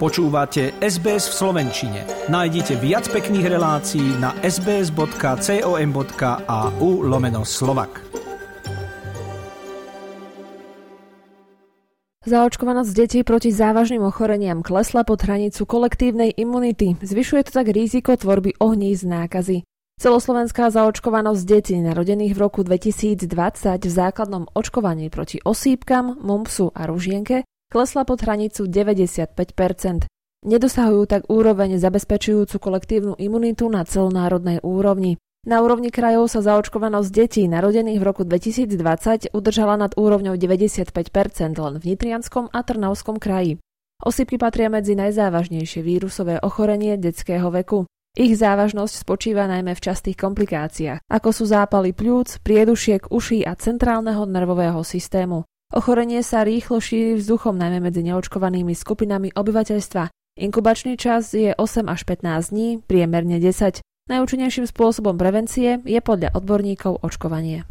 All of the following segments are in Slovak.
Počúvate SBS v Slovenčine. Nájdite viac pekných relácií na sbs.com.au lomeno slovak. Zaočkovanosť detí proti závažným ochoreniam klesla pod hranicu kolektívnej imunity. Zvyšuje to tak riziko tvorby ohníz nákazy. Celoslovenská zaočkovanosť detí narodených v roku 2020 v základnom očkovaní proti osýpkam, mumpsu a ružienke klesla pod hranicu 95% Nedosahujú tak úroveň zabezpečujúcu kolektívnu imunitu na celonárodnej úrovni. Na úrovni krajov sa zaočkovanosť detí narodených v roku 2020 udržala nad úrovňou 95 len v Nitrianskom a Trnavskom kraji. Osypky patria medzi najzávažnejšie vírusové ochorenie detského veku. Ich závažnosť spočíva najmä v častých komplikáciách, ako sú zápaly pľúc, priedušiek, uší a centrálneho nervového systému. Ochorenie sa rýchlo šíri vzduchom najmä medzi neočkovanými skupinami obyvateľstva. Inkubačný čas je 8 až 15 dní, priemerne 10. Najúčinnejším spôsobom prevencie je podľa odborníkov očkovanie.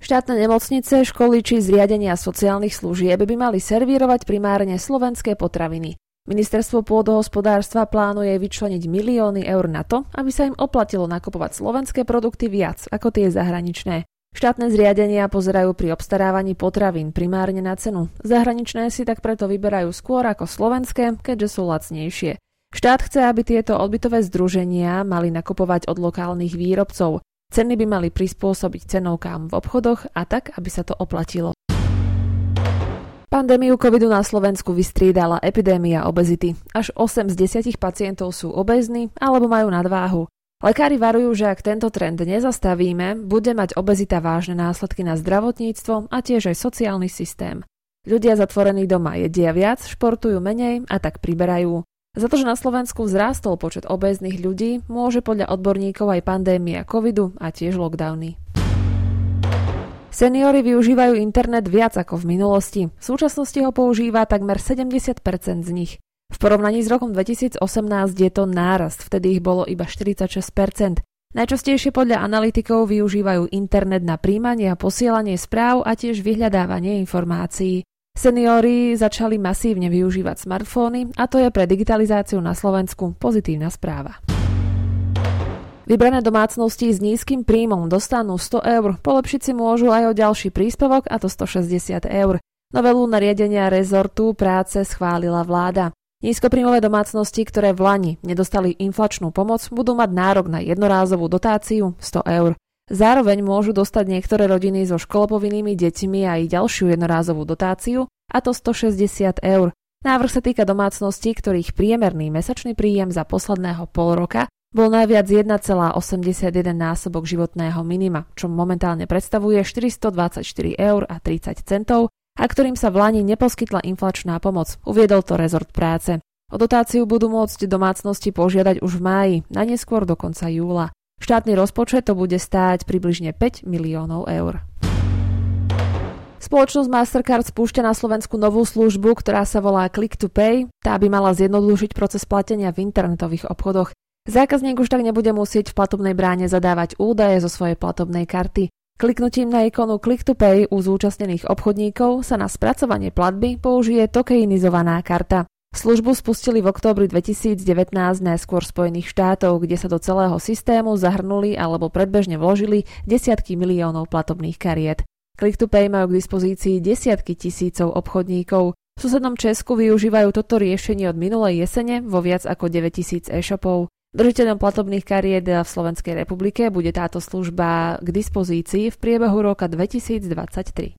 Štátne nemocnice, školy či zriadenia sociálnych služieb by mali servírovať primárne slovenské potraviny. Ministerstvo pôdohospodárstva plánuje vyčleniť milióny eur na to, aby sa im oplatilo nakupovať slovenské produkty viac ako tie zahraničné. Štátne zriadenia pozerajú pri obstarávaní potravín primárne na cenu. Zahraničné si tak preto vyberajú skôr ako slovenské, keďže sú lacnejšie. Štát chce, aby tieto odbytové združenia mali nakupovať od lokálnych výrobcov. Ceny by mali prispôsobiť cenovkám v obchodoch a tak, aby sa to oplatilo. Pandémiu covidu na Slovensku vystriedala epidémia obezity. Až 8 z 10 pacientov sú obezní alebo majú nadváhu. Lekári varujú, že ak tento trend nezastavíme, bude mať obezita vážne následky na zdravotníctvo a tiež aj sociálny systém. Ľudia zatvorení doma jedia viac, športujú menej a tak priberajú. Za to, že na Slovensku vzrástol počet obéznych ľudí, môže podľa odborníkov aj pandémia covidu a tiež lockdowny. Seniory využívajú internet viac ako v minulosti. V súčasnosti ho používa takmer 70% z nich. V porovnaní s rokom 2018 je to nárast, vtedy ich bolo iba 46%. Najčastejšie podľa analytikov využívajú internet na príjmanie a posielanie správ a tiež vyhľadávanie informácií. Seniori začali masívne využívať smartfóny a to je pre digitalizáciu na Slovensku pozitívna správa. Vybrané domácnosti s nízkym príjmom dostanú 100 eur, polepšiť si môžu aj o ďalší príspevok a to 160 eur. Novelu nariadenia rezortu práce schválila vláda. Nízkopríjmové domácnosti, ktoré v Lani nedostali inflačnú pomoc, budú mať nárok na jednorázovú dotáciu 100 eur. Zároveň môžu dostať niektoré rodiny so školopovinnými deťmi aj ďalšiu jednorázovú dotáciu, a to 160 eur. Návrh sa týka domácností, ktorých priemerný mesačný príjem za posledného pol roka bol najviac 1,81 násobok životného minima, čo momentálne predstavuje 424 eur a 30 centov a ktorým sa v Lani neposkytla inflačná pomoc, uviedol to rezort práce. O dotáciu budú môcť domácnosti požiadať už v máji, na neskôr do konca júla. Štátny rozpočet to bude stáť približne 5 miliónov eur. Spoločnosť Mastercard spúšťa na Slovensku novú službu, ktorá sa volá Click to Pay. Tá by mala zjednodušiť proces platenia v internetových obchodoch. Zákazník už tak nebude musieť v platobnej bráne zadávať údaje zo svojej platobnej karty. Kliknutím na ikonu Click to Pay u zúčastnených obchodníkov sa na spracovanie platby použije tokeinizovaná karta. Službu spustili v októbri 2019 najskôr Spojených štátov, kde sa do celého systému zahrnuli alebo predbežne vložili desiatky miliónov platobných kariet. Click to Pay majú k dispozícii desiatky tisícov obchodníkov. V susednom Česku využívajú toto riešenie od minulej jesene vo viac ako 9000 e-shopov. Držiteľom platobných kariet v Slovenskej republike bude táto služba k dispozícii v priebehu roka 2023.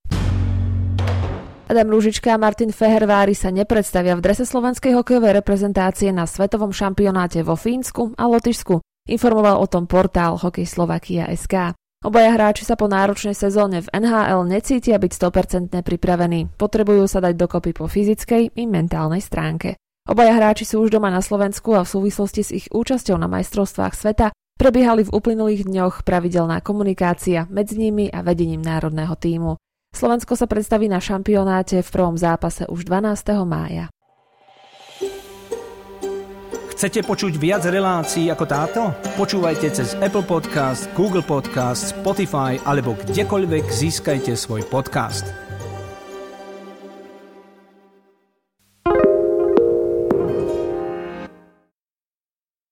Adam Rúžička a Martin Fehervári sa nepredstavia v drese slovenskej hokejovej reprezentácie na svetovom šampionáte vo Fínsku a Lotyšsku. Informoval o tom portál Hokej Slovakia SK. Obaja hráči sa po náročnej sezóne v NHL necítia byť 100% pripravení. Potrebujú sa dať dokopy po fyzickej i mentálnej stránke. Obaja hráči sú už doma na Slovensku a v súvislosti s ich účasťou na majstrovstvách sveta prebiehali v uplynulých dňoch pravidelná komunikácia medzi nimi a vedením národného týmu. Slovensko sa predstaví na šampionáte v prvom zápase už 12. mája. Chcete počuť viac relácií ako táto? Počúvajte cez Apple Podcast, Google Podcast, Spotify alebo kdekoľvek získajte svoj podcast.